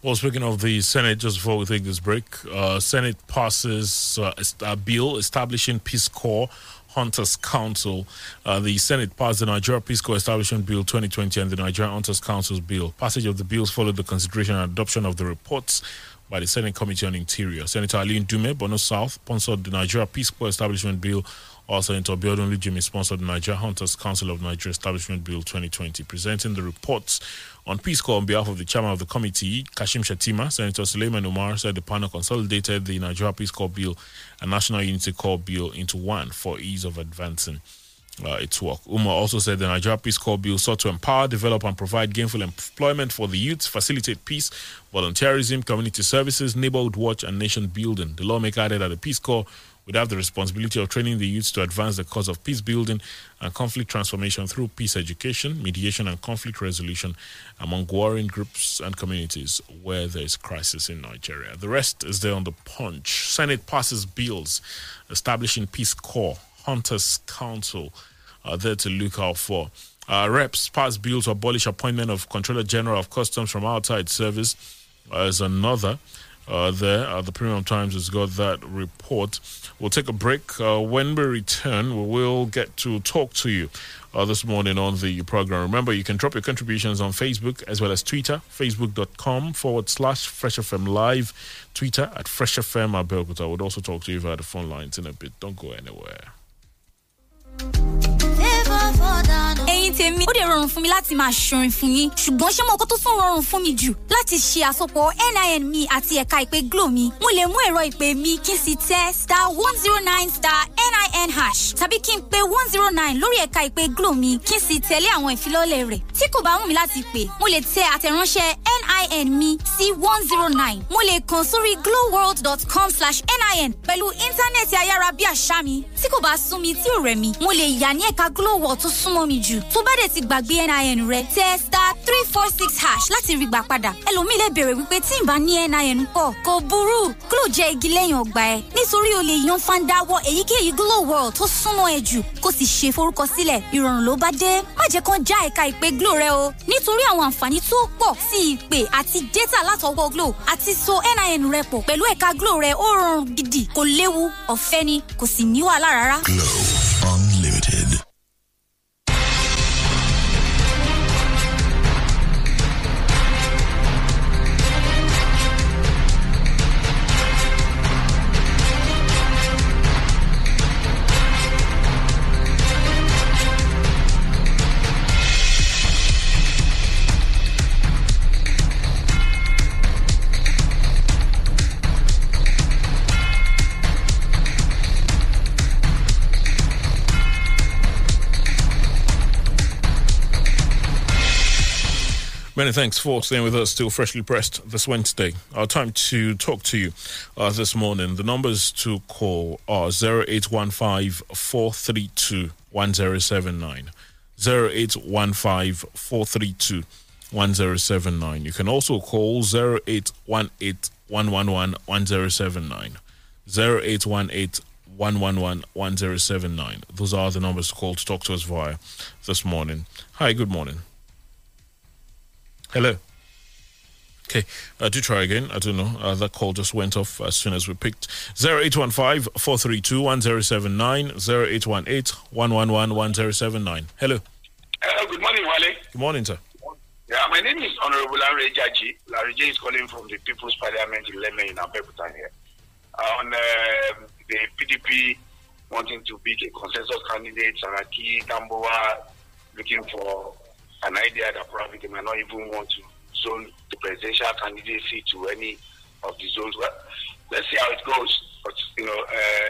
Well, speaking of the Senate, just before we take this break, uh, Senate passes uh, a bill establishing Peace Corps Hunters Council. Uh, the Senate passed the Nigeria Peace Corps Establishment Bill 2020 and the Nigeria Hunters Council's bill. Passage of the bills followed the consideration and adoption of the reports by the Senate Committee on Interior. Senator Ali Ndume, Borno South, sponsored the Nigeria Peace Corps Establishment Bill. Also, Senator Biodun Jimmy sponsored the Nigeria Hunters Council of Nigeria Establishment Bill 2020, presenting the reports on Peace Corps on behalf of the chairman of the committee, Kashim Shettima, Senator Suleiman Umar said the panel consolidated the Nigeria Peace Corps Bill and National Unity Corps Bill into one for ease of advancing uh, its work. Umar also said the Nigeria Peace Corps Bill sought to empower, develop, and provide gainful employment for the youth, facilitate peace, volunteerism, community services, neighborhood watch, and nation building. The lawmaker added that the Peace Corps would have the responsibility of training the youths to advance the cause of peace building and conflict transformation through peace education, mediation, and conflict resolution among warring groups and communities where there is crisis in Nigeria. The rest is there on the punch. Senate passes bills establishing Peace Corps, Hunters Council, uh, there to look out for. Uh, reps pass bill to abolish appointment of Controller General of Customs from outside service as another. Uh, there. The Premium Times has got that report. We'll take a break. Uh, when we return, we will get to talk to you uh, this morning on the program. Remember, you can drop your contributions on Facebook as well as Twitter, facebook.com forward slash Fresh FM Live, Twitter at Fresh FM Abeokuta. I would also talk to you via the phone lines in a bit. Don't go anywhere. Ẹ̀yin tèmi. Ó dẹ̀ rọrùn fún mi láti máa ṣorin fún yín. Ṣùgbọ́n ṣé mo kó tó tún rọrùn fún mi jù? Láti ṣe àsopọ̀ nin mi àti ẹ̀ka ìpè glo mi mo lè mú ẹ̀rọ ìpè mi kí n sì tẹ star one zero nine star nin hash tàbí kí n pe one zero nine lórí ẹ̀ka ìpè glo mi kí n sì tẹ̀lé àwọn ìfilọ́lẹ̀ rẹ̀. Tí kò bá wù mí láti pè mo lè tẹ àtẹ̀ránṣẹ́ nin mi sí one zero nine. Mo lè kàn sórí glowworld.com slash nin pẹ̀lú íńtánẹ́ẹ̀tì ayárabíàṣá mi. Tí kò bá sún mi tí ò rẹ̀ mi mo lè yà ní ẹ̀ka glow world tó súnmọ́ mi jù tó bá dẹ̀ ti gbàgbé nin rẹ̀ tẹ star three four six hash láti rí gbà padà. Ẹlòmíì lè béèrè wípé tí n bá ní nin kọ kò burú. Glow jẹ́ igi lẹ́yìn ọgbà ẹ̀. Nítorí o lè yan fandawọ èyíkéyìí glow world tó súnmọ́ ẹ jù. Kó sì ṣe forúkọsílẹ̀. Ìrọ̀rùn ló bá dé. Má jẹ́ kán já ẹ̀ka ìpè glow rẹ o. Nítorí àwọn àǹfààní tó pọ̀ sí ìpè àti data látọwọ́ glow àti so nin rẹ pọ̀ pẹ̀lú ẹ̀ka glow rẹ ó rọrùn gidi. Kò léwu ọ̀fẹ́ ni kò sì ní wàhálà rárá. Unlimited. Many thanks for staying with us. Still freshly pressed this Wednesday. Our time to talk to you uh, this morning. The numbers to call are 0815 432 1079. 0815 432 1079. You can also call 0818 111 1079. 0818 111 1079. Those are the numbers to call to talk to us via this morning. Hi, good morning. Hello. Okay, uh, do try again. I don't know. Uh, that call just went off as soon as we picked 0815 432 1079 0818 111 1079. Hello. Hello, good morning, Wale. Good morning, sir. Yeah, my name is Honorable Larry Jaji. Larry J is calling from the People's Parliament in Leme in Abeokuta here. Uh, on uh, the PDP wanting to pick a consensus candidate, Saraki Tambuwal looking for an idea that probably they might not even want to zone the presidential candidacy to any of the zones. Well, let's see how it goes. But, you know, uh,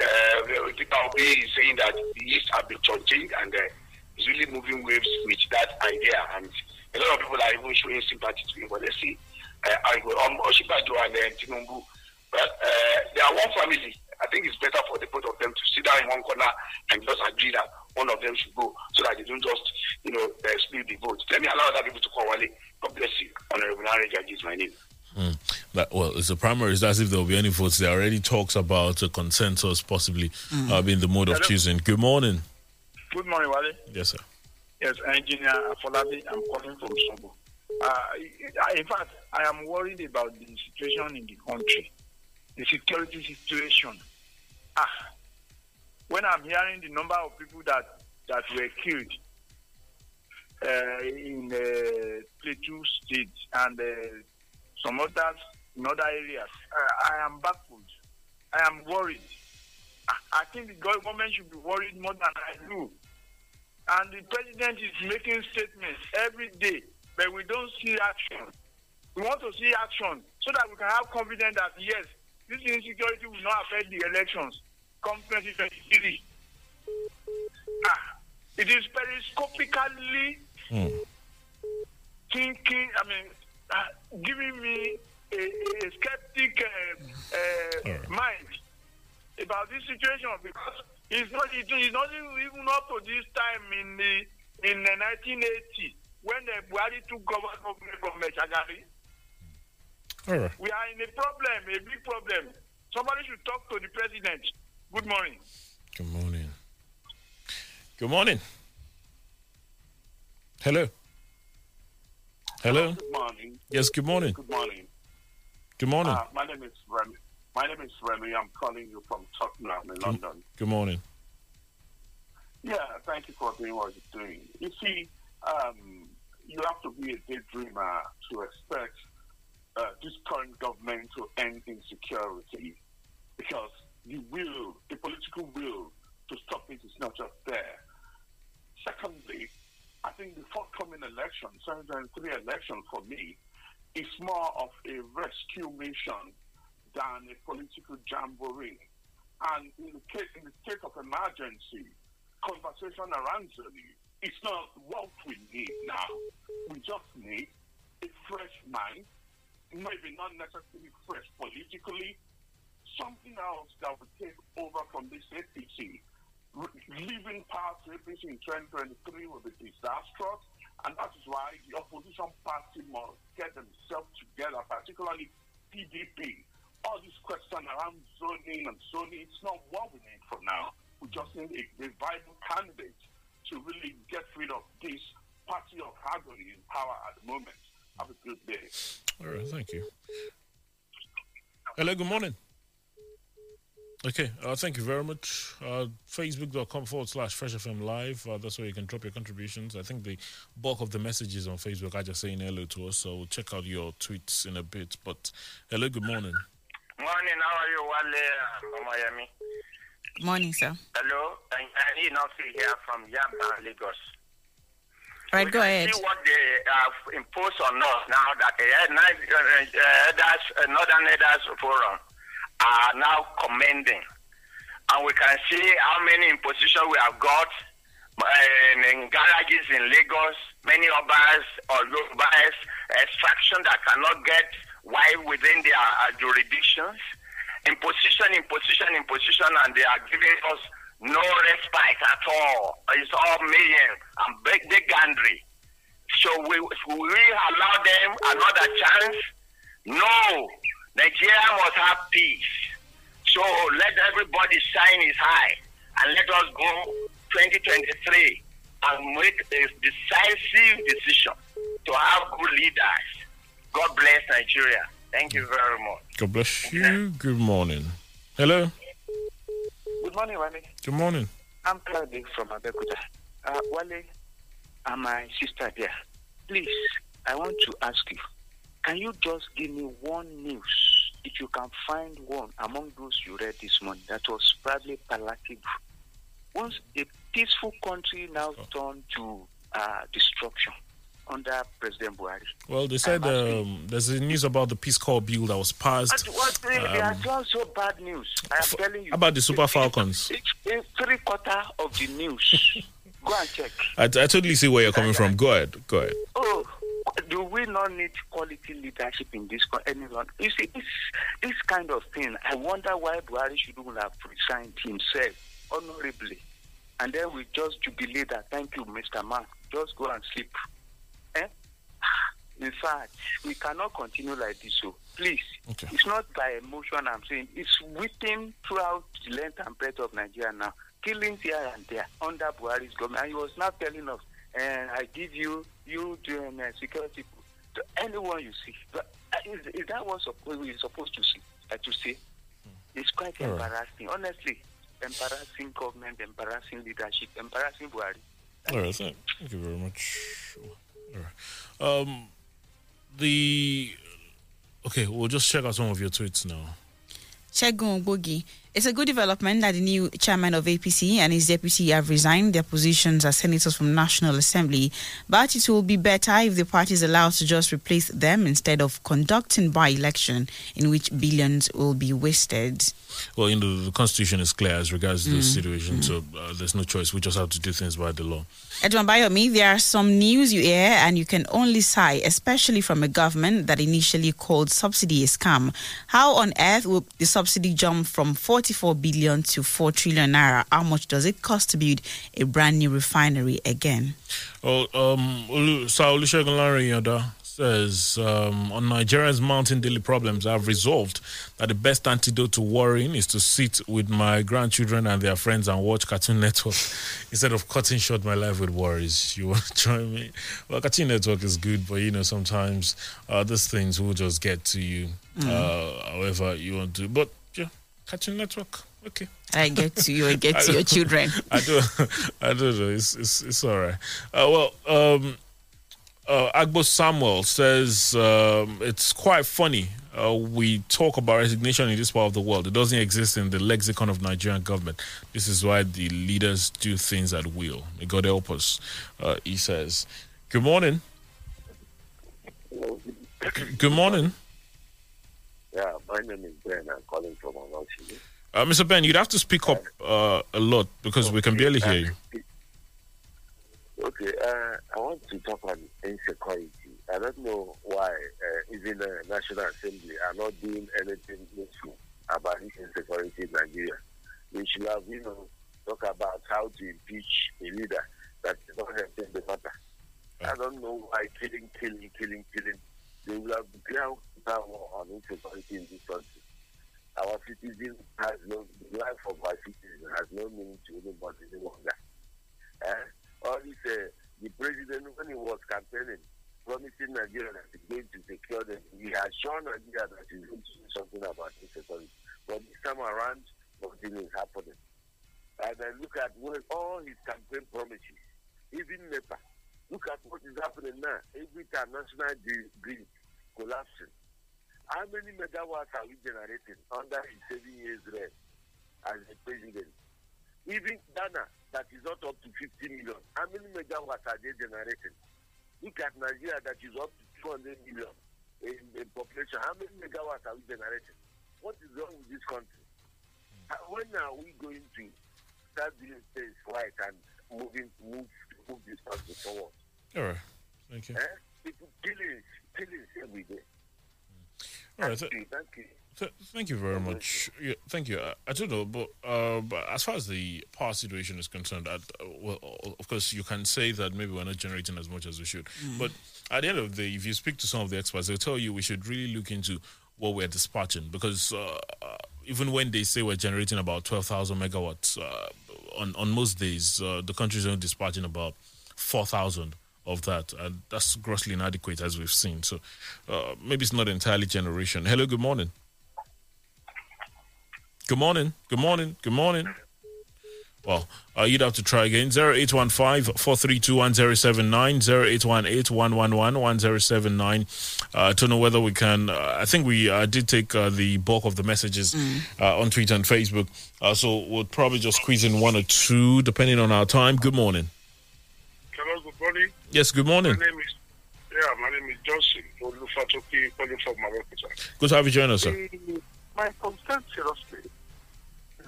uh, Peter Obi is saying that the East have been changing and uh, is really moving waves with that idea. And a lot of people are even showing sympathy to him. But let's see. Uh, go um, Osinbajo and uh, Tinubu. But uh, they are one family. I think it's better for the both of them to sit down in one corner and just agree that one of them should go so that they don't just, you know, uh, split the vote. Let me allow other people to call Wale. God bless you. Honorable Larry Jaji is my name. Mm. That, well, it's the primaries. As if there will be any votes. There are already talks about a consensus possibly Mm. uh, being the mode of choosing. Good morning. Good morning, Wale. Yes, sir. Yes, Engineer Afolabi. I'm calling from Sobo. Uh, in fact, I am worried about the situation in the country, the security situation. Ah, when I'm hearing the number of people that that were killed uh, in uh, Plateau State and uh, some others in other areas, uh, I am baffled. I am worried. I, I think the government should be worried more than I do. And the president is making statements every day, but we don't see action. We want to see action so that we can have confidence that yes, this insecurity will not affect the elections come 2023. Ah, it is periscopically thinking, I mean, uh, giving me a, a skeptic uh, uh, mind about this situation because it's not it is not even up to this time in the in the 1980 when the Buhari took government from Meshagari. All right. We are in a problem, a big problem. Somebody should talk to the president. Good morning. Good morning. Good morning. Hello. Hello. Good morning. Yes, good morning. Good morning. Good morning. Uh, my name is Remy. My name is Remy. I'm calling you from Tottenham in London. Good morning. Yeah, thank you for doing what you're doing. You see, um, you have to be a daydreamer to expect uh, this current government to end insecurity because the will, the political will to stop it is not just there. Secondly, I think the forthcoming election, 2023 election for me, is more of a rescue mission than a political jamboree. And in the case, in the state of emergency, conversation around zoning is not what we need now. We just need a fresh mind, maybe not necessarily fresh politically, something else that will take over from this APC. Leaving past APC in 2023 will be disastrous, and that is why the opposition party must get themselves together, particularly PDP. All this question around zoning and zoning, it's not what we need for now. We just need a, a viable candidate to really get rid of this party of Hagari in power at the moment. Have a good day. All right, thank you. Hello, good morning. Okay, uh, thank you very much. Uh, Facebook.com forward slash Fresh FM Live. Uh, that's where you can drop your contributions. I think the bulk of the messages on Facebook are just saying hello to us, so we'll check out your tweets in a bit. But hello, good morning. Morning, how are you, Wale from Miami? Good morning, sir. Hello, and I need not here from Yaba, Lagos. All right, go ahead. See what they have imposed on us now that the uh, uh, Elders, uh, Northern Elders Forum are now commending. And we can see how many impositions we have got uh, in garages in Lagos, many others or Yorubas, extraction that cannot get why within their uh, jurisdictions, imposition, imposition, imposition, and they are giving us no respite at all. It's all mayhem and big bigandry. So we we allow them another chance? No. Nigeria must have peace. So let everybody shine his eye and let us go 2023 and make a decisive decision to have good leaders. God bless Nigeria. Thank you very much. God bless you. Good morning. Hello. Good morning, Wale. Good morning. I'm Claudia from Abeokuta. Uh, Wale and my sister there, please, I want to ask you, can you just give me one news, if you can find one among those you read this morning, that was probably palatable? Once a peaceful country now turned to uh, destruction under President Buhari. Well, they said um, there's a news about the Peace Corps bill that was passed. What, what, they, they are Um, just so bad news. I am telling you. About the Super Falcons? It's, it's three quarter of the news. Go and check. I, I totally see where you're coming from. Go ahead. Go ahead. Oh, do we not need quality leadership in this co- anyone? You see, this this kind of thing. I wonder why Buhari shouldn't have resigned himself honorably, and then we just jubilate that. Thank you, Mr. Man. Just go and sleep. Eh? In fact, we cannot continue like this. So please, it's not by emotion. I'm saying it's written throughout the length and breadth of Nigeria now. Killings here and there under Buhari's government. And he was not telling us, and I give you, you doing uh, security to anyone you see. But uh, is, is that what supp- we're supposed to see? Uh, to see? It's quite All right. embarrassing. Honestly, embarrassing government, embarrassing leadership, embarrassing Buhari. All right. Thank, thank you very much. All right. Um, the okay. We'll just check out some of your tweets now. Shegun Ogbogi. It's a good development that the new chairman of APC and his deputy have resigned their positions as senators from National Assembly. But it will be better if the party is allowed to just replace them instead of conducting by-election in which billions will be wasted. Well, you know, the constitution is clear as regards this Mm, situation, so uh, there's no choice. We just have to do things by the law. Edwin Bayomi, there are some news you hear and you can only sigh, especially from a government that initially called subsidy a scam. How on earth will the subsidy jump from 44 billion to 4 trillion naira? How much does it cost to build a brand new refinery again? Oh, um, Sir Olusegun Lanre says um, on Nigeria's mounting daily problems, I've resolved that the best antidote to worrying is to sit with my grandchildren and their friends and watch Cartoon Network instead of cutting short my life with worries. You want to join me? Well, Cartoon Network is good, but you know sometimes uh, these things will just get to you. Mm. Uh, however you want to, but yeah, Cartoon Network. Okay. I get to you, I get to your children. I do. I don't know. It's it's it's all right. Uh, well, um, uh, Agbo Samuel says um, it's quite funny. Uh, we talk about resignation in this part of the world. It doesn't exist in the lexicon of Nigerian government. This is why the leaders do things at will. May God help us. Uh, he says. Good morning. Good morning. Yeah, my name is Ben. I'm calling from. Uh, Mr. Ben, you'd have to speak up uh, a lot because we can barely hear you. Okay, uh, I want to talk on insecurity. I don't know why uh, even the National Assembly are not doing anything useful about this insecurity in Nigeria. We should have, you know, talk about how to impeach a leader that is not helping the matter. I don't know why killing, killing, killing, killing. They will have declared war on insecurity in this country. Our citizens has no the life of our citizens has no meaning to anybody any longer. Eh? All this uh, the president when he was campaigning, promising Nigeria that he's going to secure them, he has shown Nigeria that he's going to do something about insecurity. But this time around, nothing is happening. And I look at what all his campaign promises, even NEPA. Look at what is happening now. Every time national grid collapsing. How many megawatts are we generating under his seven years reign as the president? Even Ghana, that is not up to 50 million, how many megawatts are they generating? Look at Nigeria, that is up to 200 million in, in population. How many megawatts are we generating? What is wrong with this country? When are we going to start doing things right and moving move move this country forward. All right. Thank you. Eh? People killings, killings every day. All right. Thank you, thank you. Th- thank you very much. Yeah, thank you. I, I don't know, but uh, but as far as the power situation is concerned, I, well, of course, you can say that maybe we're not generating as much as we should. Mm. But at the end of the day, if you speak to some of the experts, they'll tell you we should really look into what we're dispatching because uh, uh, even when they say we're generating about twelve thousand megawatts uh, on on most days, uh, the country's only dispatching about four thousand of that, and that's grossly inadequate as we've seen. So uh, maybe it's not entirely generation. Hello, good morning. Good morning. Good morning. Good morning. Well, uh, you'd have to try again. 0815 432 1079, 0818 111 1079. Uh, I don't know whether we can. Uh, I think we uh, did take uh, the bulk of the messages uh, on Twitter and Facebook. Uh, so we'll probably just squeeze in one or two depending on our time. Good morning. Hello, good morning. Yes, good morning. My name is yeah, my name is Johnson calling from Marokuta. Good to have you join us, sir. My concern seriously is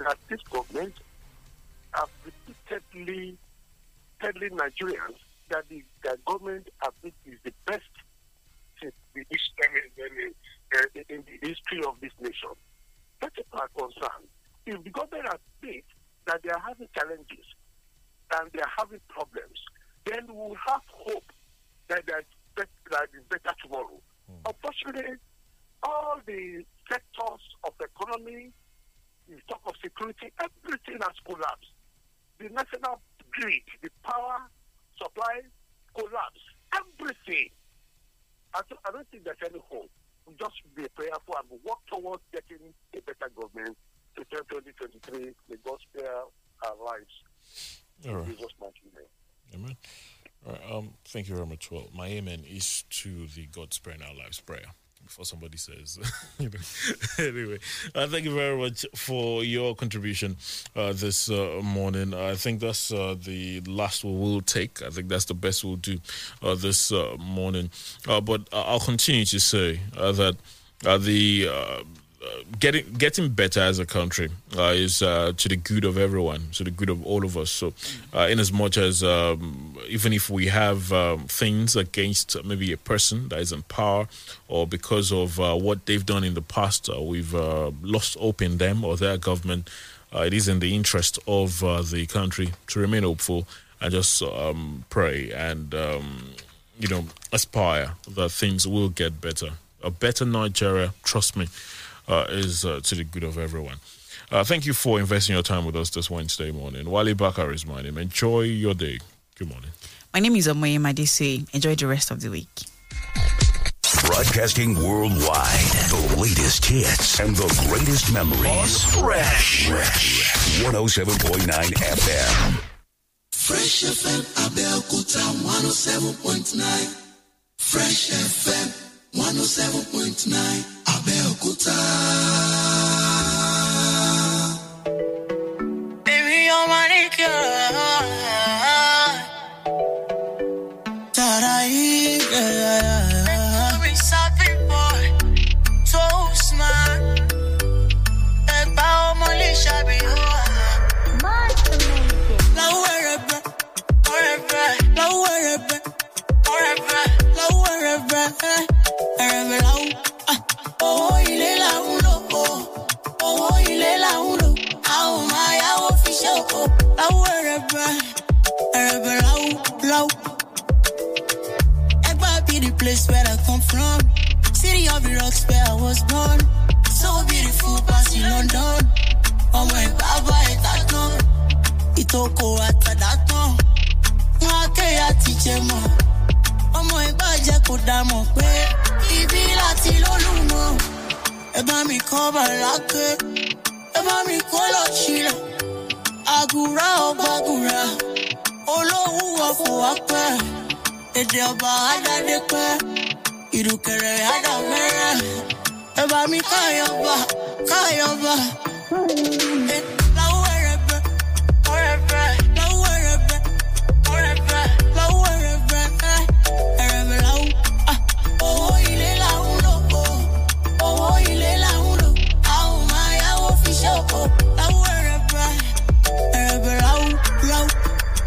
that this government have repeatedly telling Nigerians that the, the government I think is the best in the, his- uh, in, the- history of this nation. That is my concern. If the government admits that they are having challenges and they are having problems, then we will have hope that there is that is better tomorrow. Hmm. Unfortunately, all the sectors of the economy, in talk of security, everything has collapsed. The national grid, the power supply collapsed. Everything. I don't, I don't think there's any hope. We just be prayerful and work towards getting a better government to 2023. May God spare our lives. All right. Jesus' mighty. Amen. All right. Um, thank you very much. Well, my amen is to the God sparing our lives prayer. Before somebody says, anyway, uh, thank you very much for your contribution uh, this uh, morning. I think that's uh, the last we will take. I think that's the best we'll do uh, this uh, morning. But I'll continue to say that the getting getting better as a country uh, is uh, to the good of everyone, to the good of all of us. So, uh, in as much as um, even if we have um, things against maybe a person that is in power, or because of uh, what they've done in the past, uh, we've uh, lost hope in them or their government. It is in the interest of the country to remain hopeful and just um, pray and um, you know aspire that things will get better. A better Nigeria, trust me, uh, is uh, to the good of everyone. Uh, thank you for investing your time with us this Wednesday morning. Wale Bakar is my name. Enjoy your day. Good morning. My name is Omoye Madise. Enjoy the rest of the week. Broadcasting worldwide. The latest hits and the greatest memories. Fresh. Fresh. 107.9 FM. Fresh FM Abeokuta 107.9. Fresh FM 107.9 Abeokuta. Láwù. Egba be the place where I come from. City of the rocks where I was born. So beautiful, past London. Ọmọ ìbábá ìtàkùn. Ìtòkò àtàdátàn. Wọ́n á kéré àti jẹ mọ́. Ọmọ ìbàjẹ́ kò dá mọ̀ pé ibi láti lólùmọ̀. Ẹ bá mi kọ́ bàlákè. Ẹ bá mi. Olówó ọ̀fọ̀ wá pẹ́. Èdè ọba aládé pẹ́, ìrùkẹ̀rẹ̀ àdàmẹ́rẹ́. Ẹ bá mi káyọ̀bá, káyọ̀bá. Ẹ